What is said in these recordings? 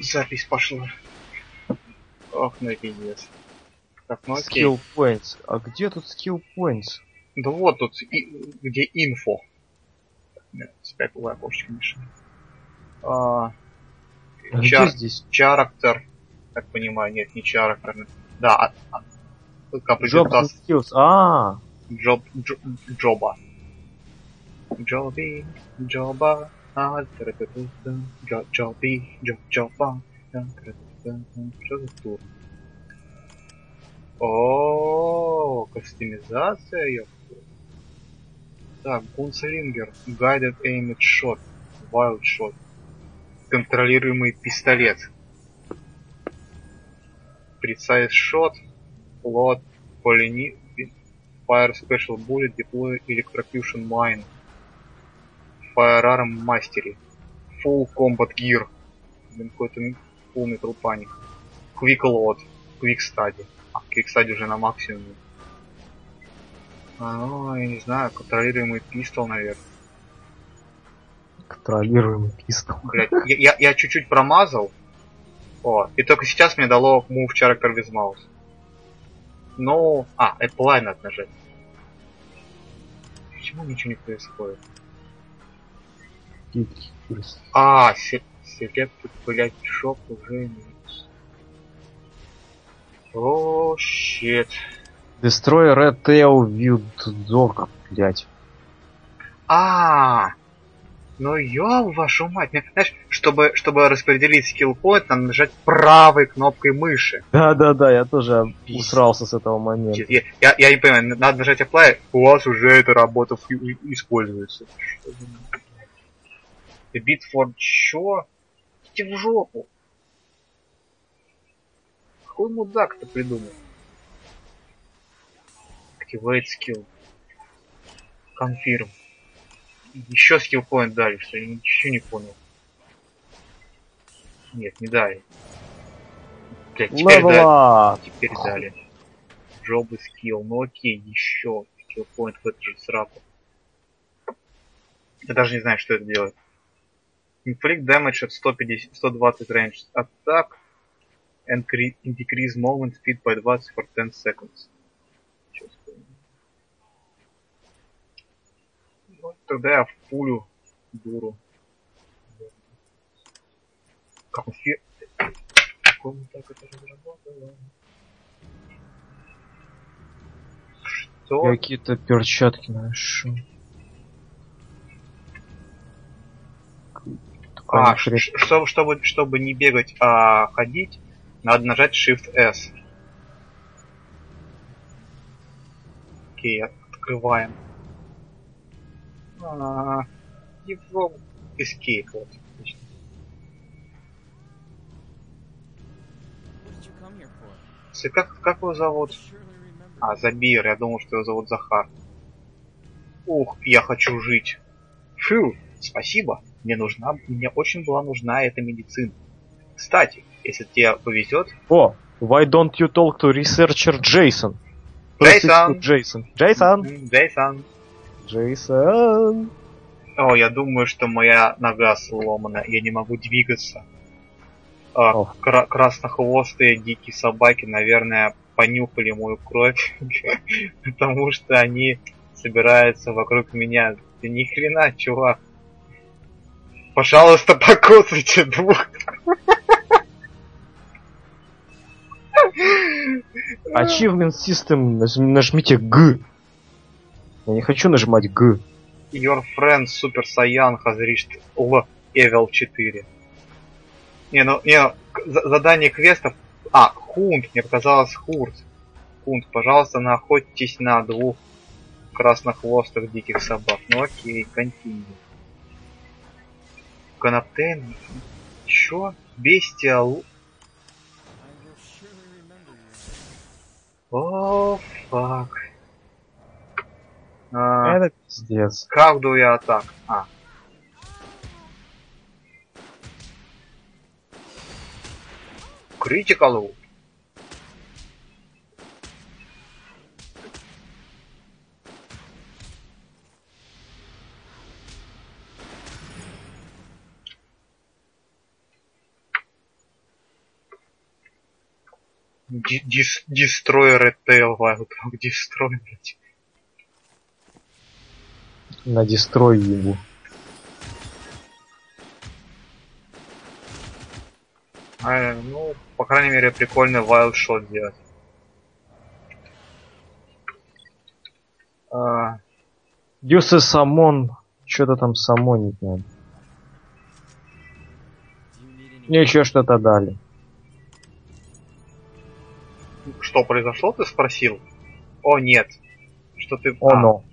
Запись пошла. Ох, ну и пиздец. Так, ну окей. Skill points. А где тут skill points? Да вот тут, и- где инфо. Нет, спрятал окошечко мешает. А, А где чар- здесь? Character. Так понимаю, нет, не character. Да, а, а, Jobs and skills. А, Джоб, джо- джоба. Джоби, джоба, Что за тур? О, кастомизация, ёпта. Так, Гунслингер, Guided Aimed Shot, Wild Shot, контролируемый пистолет, Precise Shot, Plot, Polyni... Fire Special Bullet, Deploy Electrocution Mine, Firearm Mastery, Full Combat Gear, блин, какой-то Metal Panic, Quick Load, Quick Study, а Quick Study уже на максимуме. А, ну, я не знаю, контролируемый пистол, наверное. контролируемый пистол. Блять, я, я, я чуть-чуть промазал. О, и только сейчас мне дало Move Character with Mouse. Ну, а, Apply надо нажать. Почему ничего не происходит? А, се- Select, блять, шоп уже нет. О, щит. Destroy Red Tail Dog, блять. А, ну ёб вашу мать. Мне, знаешь, чтобы, чтобы распределить скилл point, надо нажать правой кнопкой мыши. Да-да-да, я тоже Пиздец. усрался с этого момента. Я, я, я не понимаю, надо нажать apply, у вас уже эта работа используется. Что Bit for чё? Идите в жопу. Какой мудак это придумал? Activate skill. Confirm. Еще point дали, что я ничего не понял. Нет, не дали. Блядь, теперь Level дали. up! Теперь дали. Джобы скилл. Ну окей, еще. Скилл point в эту же сраку. Я даже не знаю, что это делает. Inflict damage at 150, 120 range attack and cre- decrease movement speed by 20 for 10 seconds. Ну, тогда я в пулю дуру. Как фи... Как так это разработал? Что? Какие-то перчатки ношу. А, чтобы, чтобы, чтобы не бегать, а ходить, надо нажать Shift S. Окей, открываем. А, его Escape, вот. Как, как его зовут? А, Забир, я думал, что его зовут Захар. Ух, я хочу жить. Фу, спасибо. Мне нужна, мне очень была нужна эта медицина. Кстати, если тебе повезет, О, why don't you talk to researcher Jason? Джейсон! Джейсон. Джейсон! М, Джейсон. Джейсон! О, я думаю, что моя нога сломана, я не могу двигаться. А, Ох. кра- краснохвостые дикие собаки, наверное, понюхали мою кровь, потому что они собираются вокруг меня. Да ни хрена, чувак. Пожалуйста, покусайте двух. Achievement System, наж- нажмите Г. Я не хочу нажимать Г. Your friend Super Saiyan has reached level 4. Не, ну, не, задание квестов... А, Хунт, мне показалось Хурт. Хунт, пожалуйста, наохотитесь на двух краснохвостых диких собак. Ну окей, континью. Surely remember you. О, фак. А, Это пиздец. Как do я атак? А. Critical. Дис- Destroy Retail Wild Dog Destroy, блядь. На дестрой его. А, ну, по крайней мере, прикольный Wild Shot делать. А, Дюсы самон. Что-то там самонить надо. Мне еще что-то дали. Что произошло, ты спросил? О, нет. Что ты... О, а, но.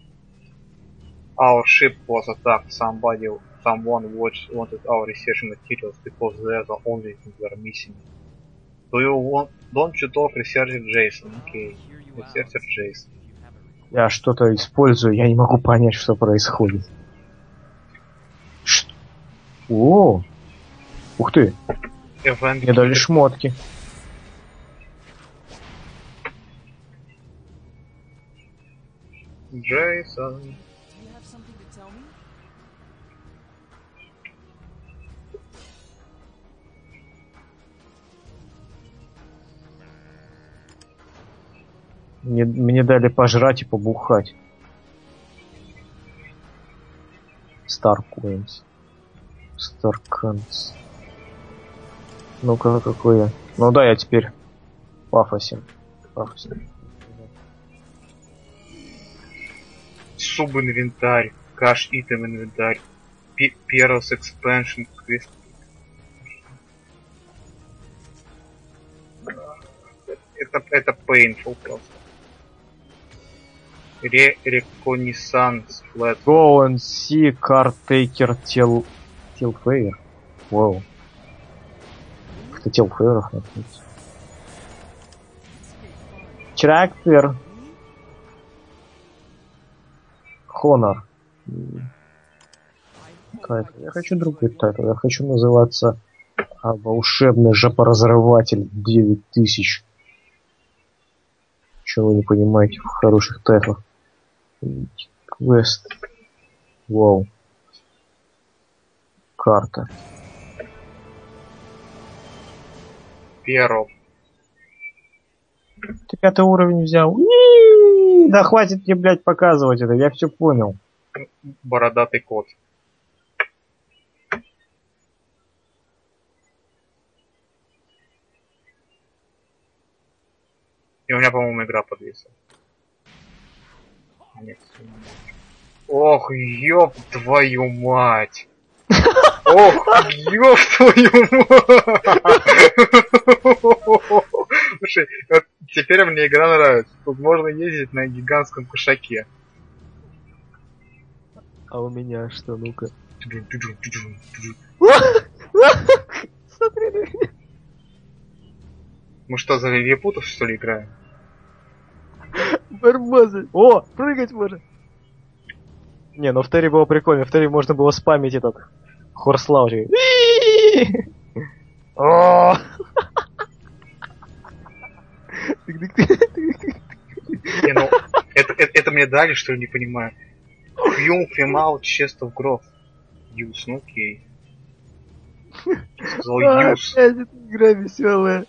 Our ship was attacked. Somebody, someone watched, wanted our research materials because they're the only thing we're missing. Do you want? Don't you talk researcher Jason? Okay, researcher Jason. Я что-то использую, я не могу понять, что происходит. Ш- О! Ух ты, мне дали шмотки. Jason. Do you have something to tell me? Мне, мне дали пожрать и побухать. Старкоинс. Старканс. Ну-ка, какое? Ну да, я теперь пафосен. Пафосен. Субинвентарь. Каш итем инвентарь. Перос expansion квест. Это, это painful просто. Ре Reconnaissance flat. Go and see Cartaker Tell... Tellfair? Вау. Кто Tellfair'ов находится? Трактор. Хонор. Я хочу другой тайтл. Я хочу называться а, Волшебный жопоразрыватель 9000. Чего вы не понимаете в хороших тайтлах? Квест. Вау. Карта. Перо. Ты пятый уровень взял. Да хватит мне, блядь, показывать это, я все понял. Бородатый кот. И у меня, по-моему, игра подвисла. Нет. Ох, ёб твою мать! Ох, ёб твою мать! Слушай, вот теперь мне игра нравится. Тут можно ездить на гигантском кушаке. А у меня что, ну-ка. Мы что, за лилипутов, что ли, играем? Барбозы. О, прыгать можно. Не, ну в Терри было прикольно. В Терри можно было спамить этот хорслаучи. О! Не, ну, это, это, это мне дали, что ли, не понимаю. Out chest of growth. Use, ну окей. Сказал А. Опять эта игра веселая.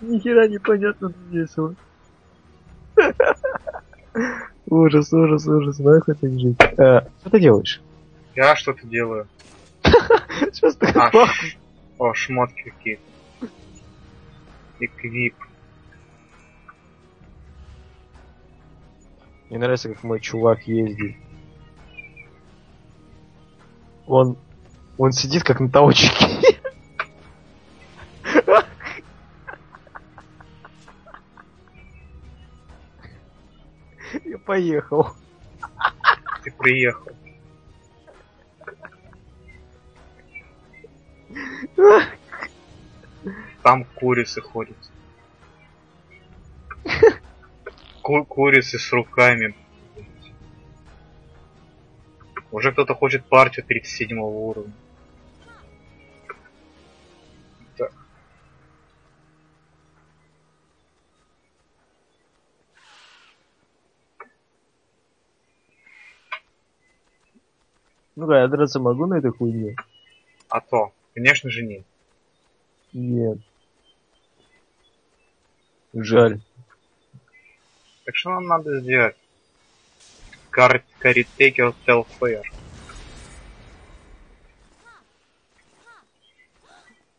Нихера непонятно но весело. Ужас, ужас, ужас, нахуй так жить. Э, Что ты делаешь? Я что-то делаю. Сейчас ш- О, шмотки какие-то. Эквип. Мне нравится, как мой чувак ездит. Он... Он сидит как на таучике. Я поехал. Ты приехал. Там курицы ходят. Ку- курицы с руками. Уже кто-то хочет партию 37 уровня. Так. Ну-ка, я драться могу на этой хуйне? А то, конечно же нет. Нет. Жаль. Так что нам надо сделать? Кар Каритекер Телфейр.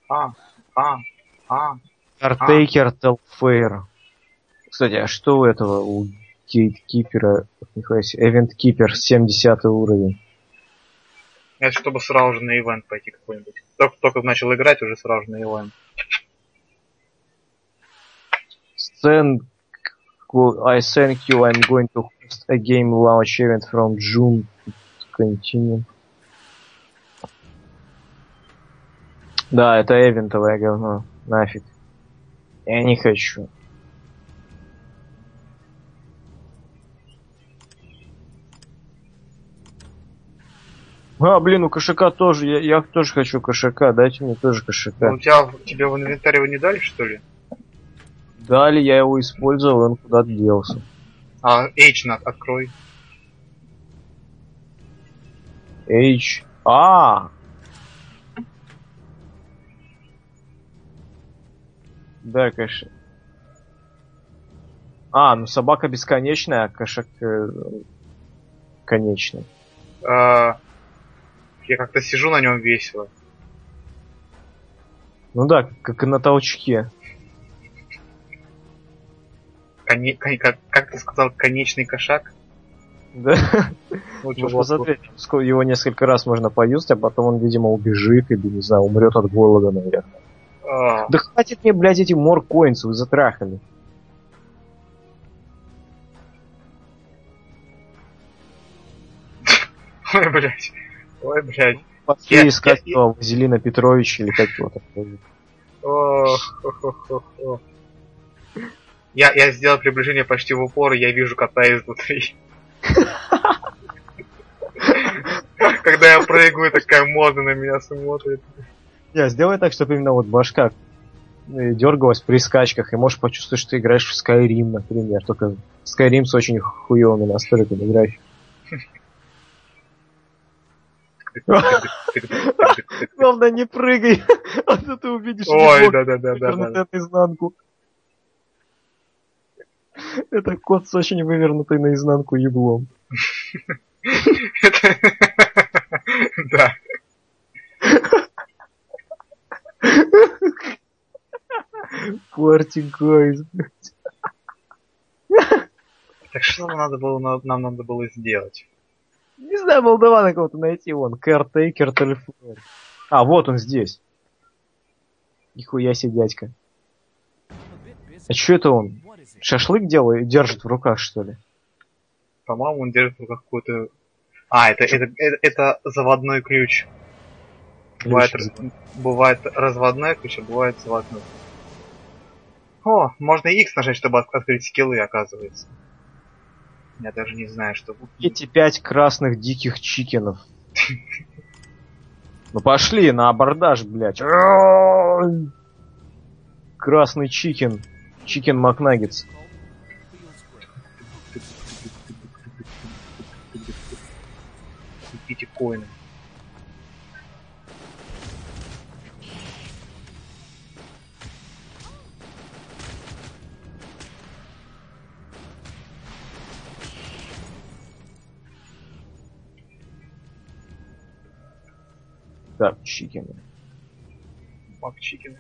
А, а, а. Картейкер Телфейр. Кстати, а что у этого, у Гейткипера, Эвент Кипер 70 уровень? Это чтобы сразу же на ивент пойти какой-нибудь. Только, только начал играть, уже сразу же на ивент. Thank, I thank you, I'm going to host a game launch event from June to continue. Да, это эвентовое говно. Нафиг. Я не хочу. А, блин, у кошака тоже, я, я тоже хочу кошака, дайте мне тоже кошака. Ну, у тебя, тебе в инвентарь его не дали, что ли? Дали, я его использовал, он куда-то делся. А, H над открой. H. А! Да, конечно. А, ну собака бесконечная, а кошак э, конечный. А, я как-то сижу на нем весело. Ну да, как и на толчке. Коне- кон- как, как ты сказал, конечный кошак? Да. Лучше Можно вот- посмотреть, его несколько раз можно поюзать, а потом он, видимо, убежит или, не знаю, умрет от голода, наверное. А, Да хватит мне, блядь, эти моркоинсы, вы затрахали. Ой, блядь. Ой, блядь. Пошли Я- искать я- Вазелина Петровича или как его там. Я, я сделал приближение почти в упор, и я вижу кота изнутри. Когда я прыгаю, такая морда на меня смотрит. Не, сделай так, чтобы именно вот башка э, дергалась при скачках, и можешь почувствовать, что ты играешь в Skyrim, например. Только Skyrim с очень хуевыми настройками графики. Главное, не прыгай, а то ты увидишь Ой, вывернутый наизнанку. Это кот с очень вывернутой наизнанку еблом. Да. Party guys. Так что нам надо было, на- нам надо было сделать? Не знаю, молдавана кого-то найти, вон, Caretaker Телефон. А, вот он здесь. Нихуя себе дядька. А чё это он? Шашлык делает, держит в руках, что ли? По-моему, он держит в руках какую-то... А, это, это, это, это заводной ключ. Бывает, раз- бывает разводной ключ, а бывает заводной. О, можно X нажать, чтобы от- открыть skill ы, оказывается. Я даже не знаю, что... Эти пять красных диких chicken ов. Ну пошли на абордаж, блядь. Красный chicken. Chicken McNuggets. Купите коины. Так, чикены. Макчикины.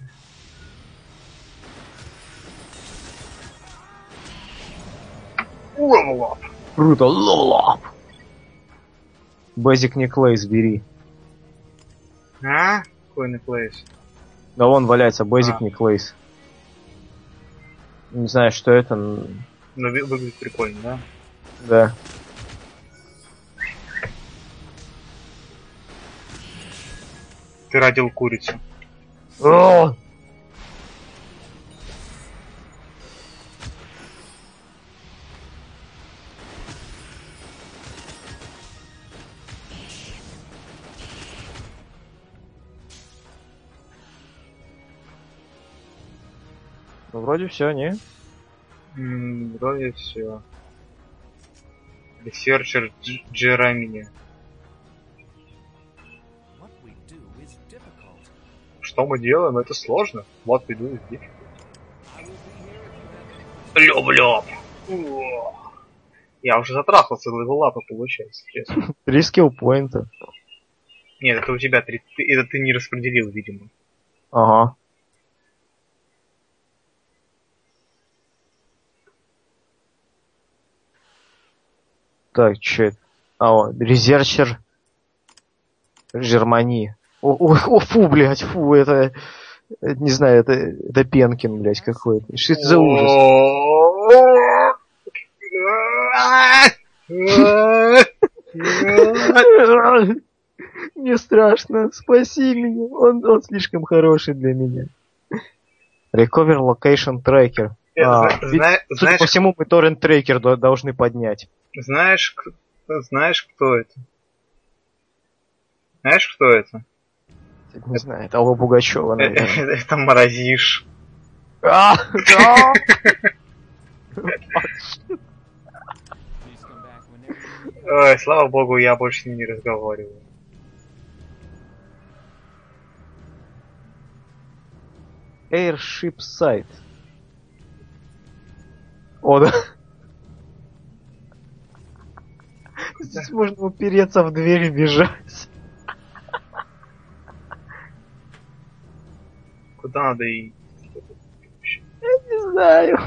Уа-ла-ла. Круто, лолап. Базик Никлейс бери. А? Коины плейс. Да вон валяется Базик А. Никлейс. Не знаю, что это. н- Ну, вы- выглядит прикольно, да? Да. Ты родил курицу. О! Ну, вроде все, не? М, Вроде все. Ресерчер Дж- Джерамини. Что мы делаем? Это сложно. Вот иду you have Люблю. Я уже затрахал целый лапы, получается, честно. Три скилл-поинта. Нет, это у тебя три. Это ты не распределил, видимо. Ага. Так, чё это? А, о, резерчер Жермани. О, о, о, фу, блядь, фу, это... Не знаю, это, это Пенкин, блядь, какой-то. Что это за ужас? Мне страшно, спаси меня, он, он слишком хороший для меня. Recover Location Tracker. А, Зна- ведь, зна- Судя Знаешь, по всему, мы торрент трекер до- должны поднять. знаешь, к- знаешь, кто это? Знаешь, кто это? Не знаю, это Алла Пугачева, Э, наверное. Это Морозиш. А, да. Ой, слава богу, я больше с ним не разговариваю. Airship Site. О, да. Здесь можно упереться в дверь и бежать. Куда надо и... Не знаю.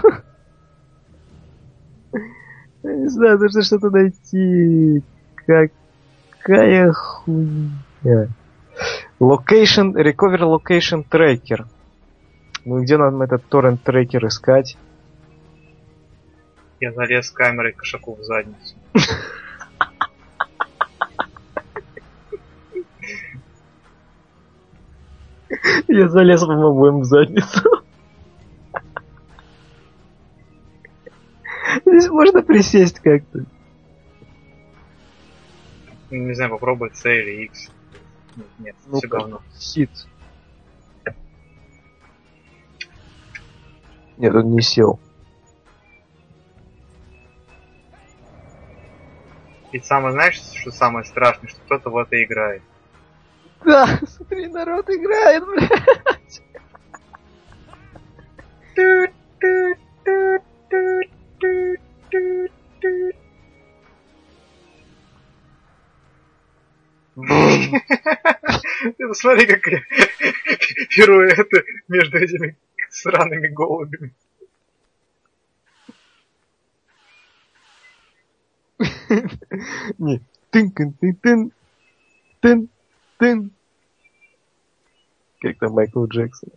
Я не знаю, нужно что-то найти. Какая хуйня. Location, Recover Location Tracker. Ну где нам этот торрент трекер искать? Я залез с камерой кошаку в задницу. Я залез вам обоим в задницу. Здесь можно присесть как-то. Ну, Не знаю, попробуй C или X. Нет, нет, Ну, все говно. Сит. Нет, он не сел. И самое, знаешь, что самое страшное, что кто-то в это играет. Да, смотри, народ играет, блядь. Ты посмотри, как пируэты между этими сраными голубями. Не. тын тын тын тын тын Как там Майкл Джексон.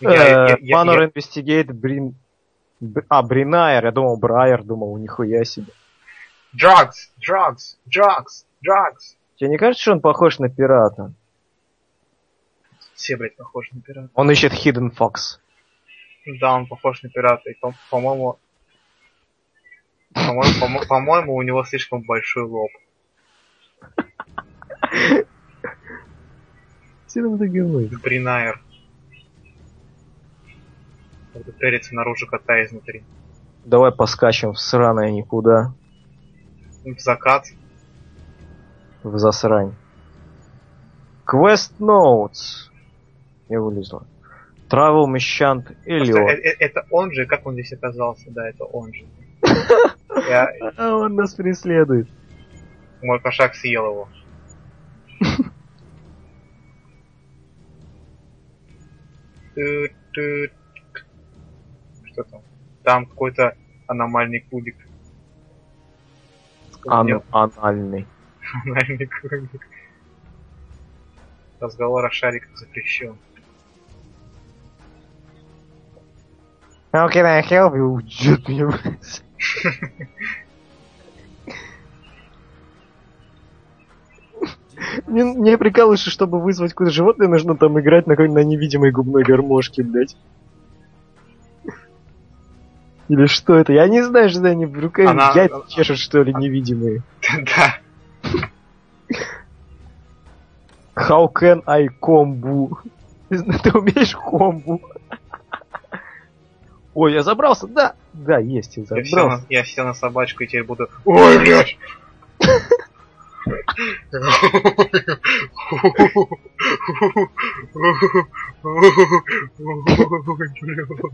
Я- Investigate Брин... А, Бринайер, я думал Брайер, думал, нихуя себе. Drugs, drugs, drugs, drugs. Тебе не кажется, что он похож на пирата? Все, блядь, похожи на пирата. Он ищет Hidden Fox. Да, он похож на пирата. И, по- по-моему, по-моему, по-мо- по-моему, у него слишком большой лоб. Все там договорились. Бринайер. Это перец наружу, кота изнутри. Давай поскачем в сраное никуда, В закат. в засрань. Quest Notes. Я вылезла. Travel Мещант Просто Элиот. э- э- это он же, как он здесь оказался? Да, это он же. А он нас преследует. мой кошак съел его. Что там? Там какой-то аномальный кубик. Ан- анальный. Аномальный кубик. Разговор о шариках запрещен. How can I help you? Ты мне, блядь? Мне, мне прикалываешься, чтобы вызвать какое-то животное, нужно там играть на, какой- на невидимой губной гармошке, блядь. Или что это? Я не знаю, что они в руках Она- яйца чешут, что ли, невидимые. Да. How can I комбу? Ты умеешь комбу? Ой, я забрался, да! Да, есть, я Я сел, забрался. на, я сел на собачку и теперь буду... Ой, блядь!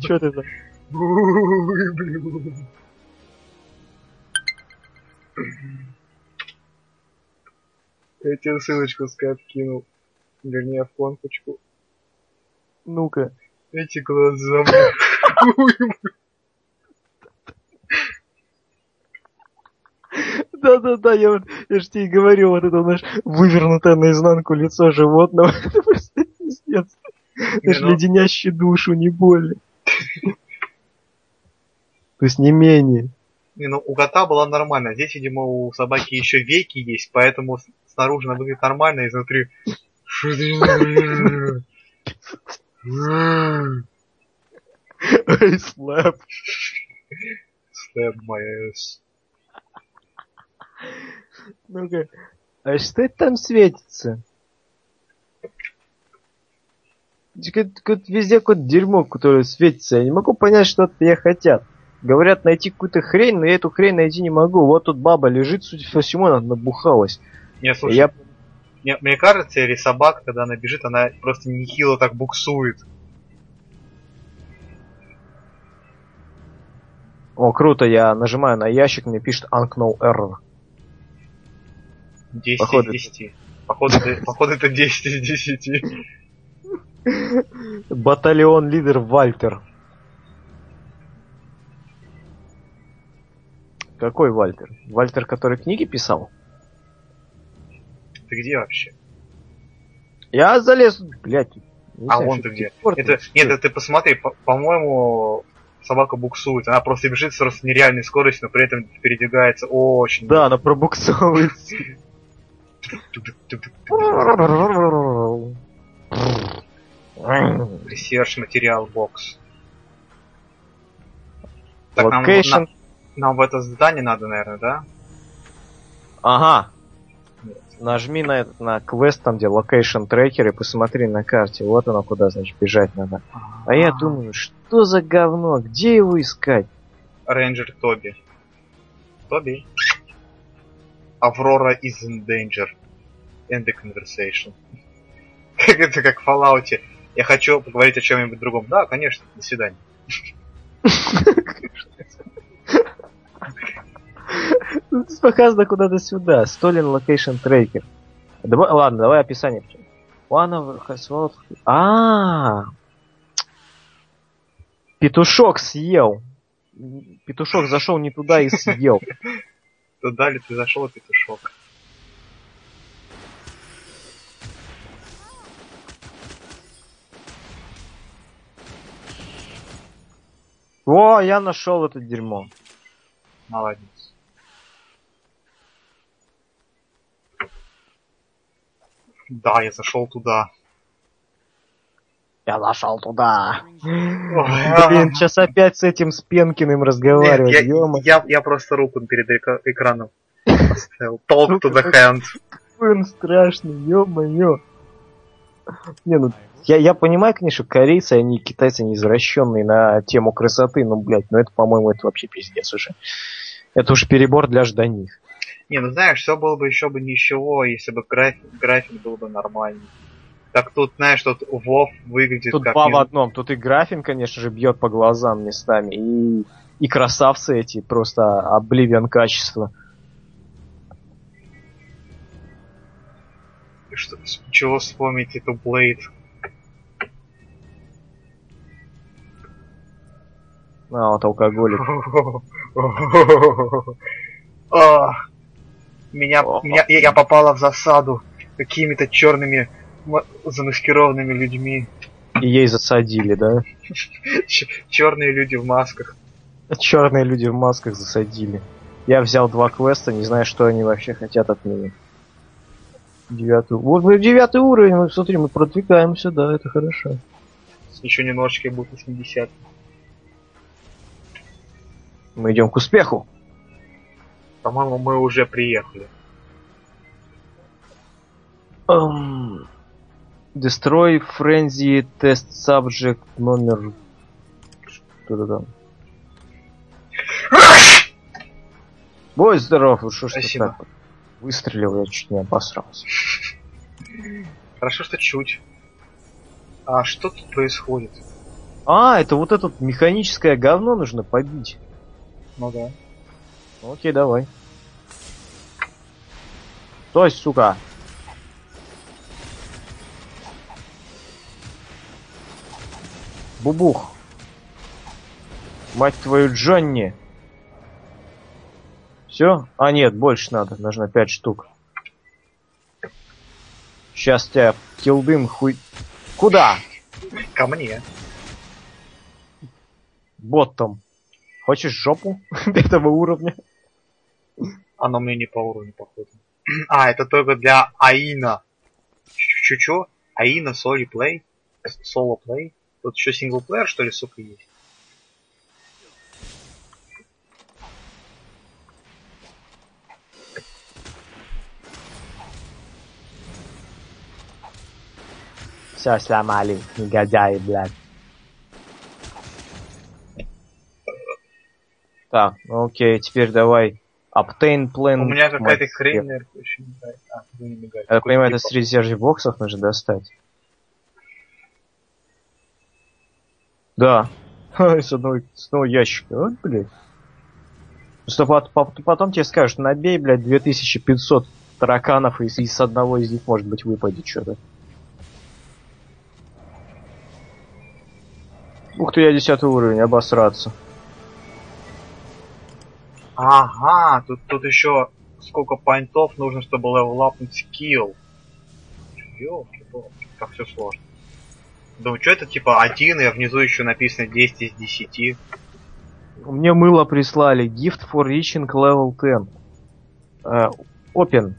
Чё ты блин. Я тебе ссылочку в скайп кинул. Вернее, в конфочку. Ну-ка. Эти глаза, Да-да-да, я, вот- я же тебе и говорю, вот это наш вывернутое наизнанку лицо животного. Это просто пиздец. Ж ну. леденящий душу, не более. То есть не менее. Не, ну у кота была нормально. Здесь, видимо, у собаки еще веки есть, поэтому снаружи она выглядит нормально, и изнутри... Эй, слэп. Stab my ass. Ну-ка. А что это там светится? Как везде какое-то дерьмо, которое светится. Я не могу понять, что от меня хотят. Говорят, найти какую-то хрень, но я эту хрень найти не могу. Вот тут баба лежит, судя по всему, она набухалась. Не, слушай, Я... мне, мне кажется, или собака, когда она бежит, она просто нехило так буксует. О, круто, я нажимаю на ящик, мне пишет Unknown Error. 10 Походу, из 10. Походу, это, походу, это 10 из 10. Батальон лидер Вальтер. Какой Вальтер? Вальтер, который книги писал? Ты где вообще? Я залез, блядь. А что ты где. Это, нет, это ты посмотри, по- по-моему, собака буксует. Она просто бежит с просто нереальной скоростью, но при этом передвигается очень. Да, она пробуксовывается. Research материал бокс. Так, нам, на- нам в это здание надо, наверное, да? Ага. Нет. Нажми на этот, на квест, там где location tracker и посмотри на карте. Вот оно куда, значит, бежать надо. А я думаю, что за говно? Где его искать? Рейнджер Тоби. Тоби. Аврора is in danger. End the conversation. Как это как в Fallout. Я хочу поговорить о чем-нибудь другом. Да, конечно, до свидания. Тут показано куда-то сюда. Stolen location tracker. Давай, ладно, давай описание. One of has А, Петушок съел. Петушок зашел не туда и съел. Туда ли ты зашел, петушок? О, я нашел это дерьмо. Молодец. Да, я зашел туда. Я зашел туда. Блин, сейчас опять с этим Спенкиным Нет, разговаривать. я, я, я просто руку перед экраном поставил. Talk to the hand. Какой он страшный, ё-моё. Не, ну, я, я понимаю, конечно, корейцы, они китайцы не извращенные на тему красоты, но, блядь, ну это, по-моему, это вообще пиздец уже. Это уж перебор для до них. Не, ну знаешь, все было бы еще бы ничего, если бы график, график был бы нормальный. Так тут, знаешь, тут Вов выглядит Тут как... два не- в одном. Тут и графин, конечно же, бьет по глазам местами, и, и красавцы эти, просто обливион качества. Что, чего вспомнить эту Блейд? А, вот алкоголик. Меня, меня, я попала в засаду какими-то черными замаскированными людьми. И ей засадили, да? Черные люди в масках. Черные люди в масках засадили. Я взял два квеста, не знаю, что они вообще хотят от меня. Девятый. Вот мы девятый уровень, мы смотри, мы продвигаемся, да, это хорошо. Еще немножечко будет 80. Мы идем к успеху. По-моему, мы уже приехали. Destroy Frenzy Test Subject номер... Что-то там. Будь здоров, ну что ж ты так? Выстрелил, я чуть не обосрался. Хорошо, что чуть. А что тут происходит? А, это вот это механическое говно нужно побить. Ну да. Окей, давай. Стой, сука. Бубух. Мать твою, Джонни. Все? А нет, больше надо. Нужно пять штук. Сейчас тебя килдым хуй... Куда? Ко мне. Боттом. Хочешь жопу этого уровня? Оно мне не по уровню походу. А, это только для Аина. Чё-чё? Аина Соли Плей? Соло Плей? Тут еще синглплеер, что ли, сука, есть? Все сломали, негодяи, блядь. Так, ну окей, теперь давай. Obtain plan. У меня какая-то хрень, наверное, очень мигает. А, ну не мигает. Я понимаю, это Какой-то среди боксов нужно достать. Да. С одного, ящика. Вот, блядь. Что пот- пот- потом тебе скажут, набей, блядь, 2500 тараканов, и, с- и с одного из них, может быть, выпадет что-то. Ух ты, я 10 уровень, обосраться. Ага, тут, тут еще сколько поинтов нужно, чтобы левелапнуть скилл. Ёлки-палки, как все сложно. Думаю, что это типа один, и внизу еще написано 10 из 10. Мне мыло прислали. Gift for reaching level 10. Э, open.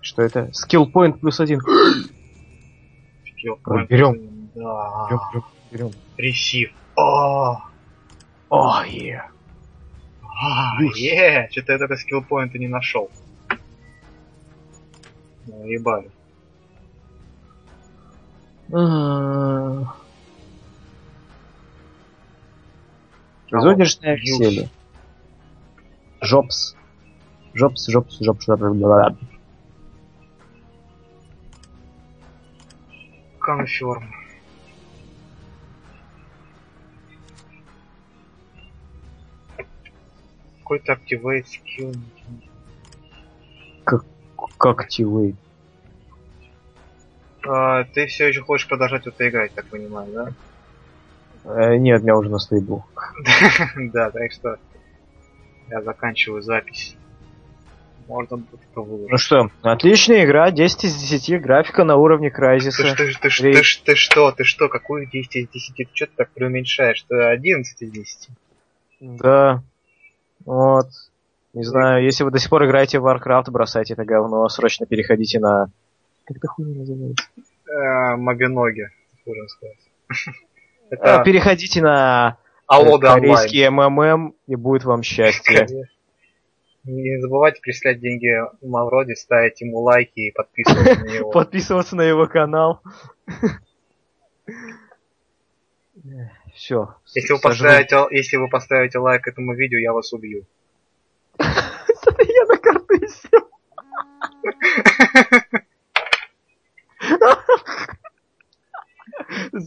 Что это? Skill point плюс один. Ой, point. берем. Да. Берем, берем, берем. Ресив. О, О, е. а, е, что-то я только скилл поинта не нашел. Ну, ебали. Юж. веселье. Жопс. Жопс, жопс, жопс, жопс. Конферм. Какой-то activate skill. Как активейт. А, ты все еще хочешь продолжать это играть, так понимаю, да? Э, нет, меня уже на стейблу. да, так что я заканчиваю запись. Можно будет это выложить. Ну что, отличная игра, 10 из 10, графика на уровне Ты, ж- ты, ты, ты, ж- ты что, ты что, какую 10 из 10? Ты что ты так преуменьшаешь? Что 11 из 10? Да. Вот. Не знаю, если вы до сих пор играете в Warcraft, бросайте это говно, срочно переходите на... Как это хуйня называется? Э, Мобиноги, можно сказать. Это переходите на Алло, э, онлайн. корейский МММ, и будет вам счастье. Не забывайте прислать деньги Мавроди, ставить ему лайки и подписываться на него. Подписываться на его канал. Все. Если вы, поставите, если вы поставите лайк этому видео, я вас убью. Я на карты сел.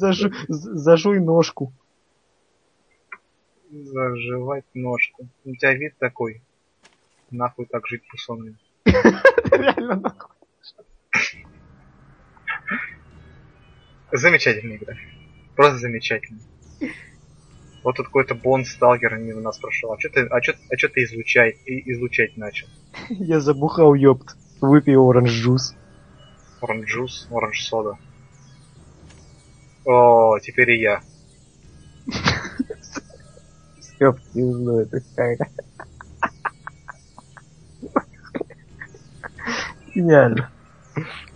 Зажу- Зажуй ножку. Заживать ножку. У тебя вид такой. Нахуй так жить пусоный. Реально нахуй. Замечательная игра. Просто замечательно. Вот тут какой-то Бон Сталкер мимо нас прошел. А что ты, а чё, а чё ты излучай, и- излучать начал? Я забухал, ёпт. Выпей оранж джус. Оранж джус, оранж сода. О, теперь и я. Ёпт, пизду это какая. Гениально.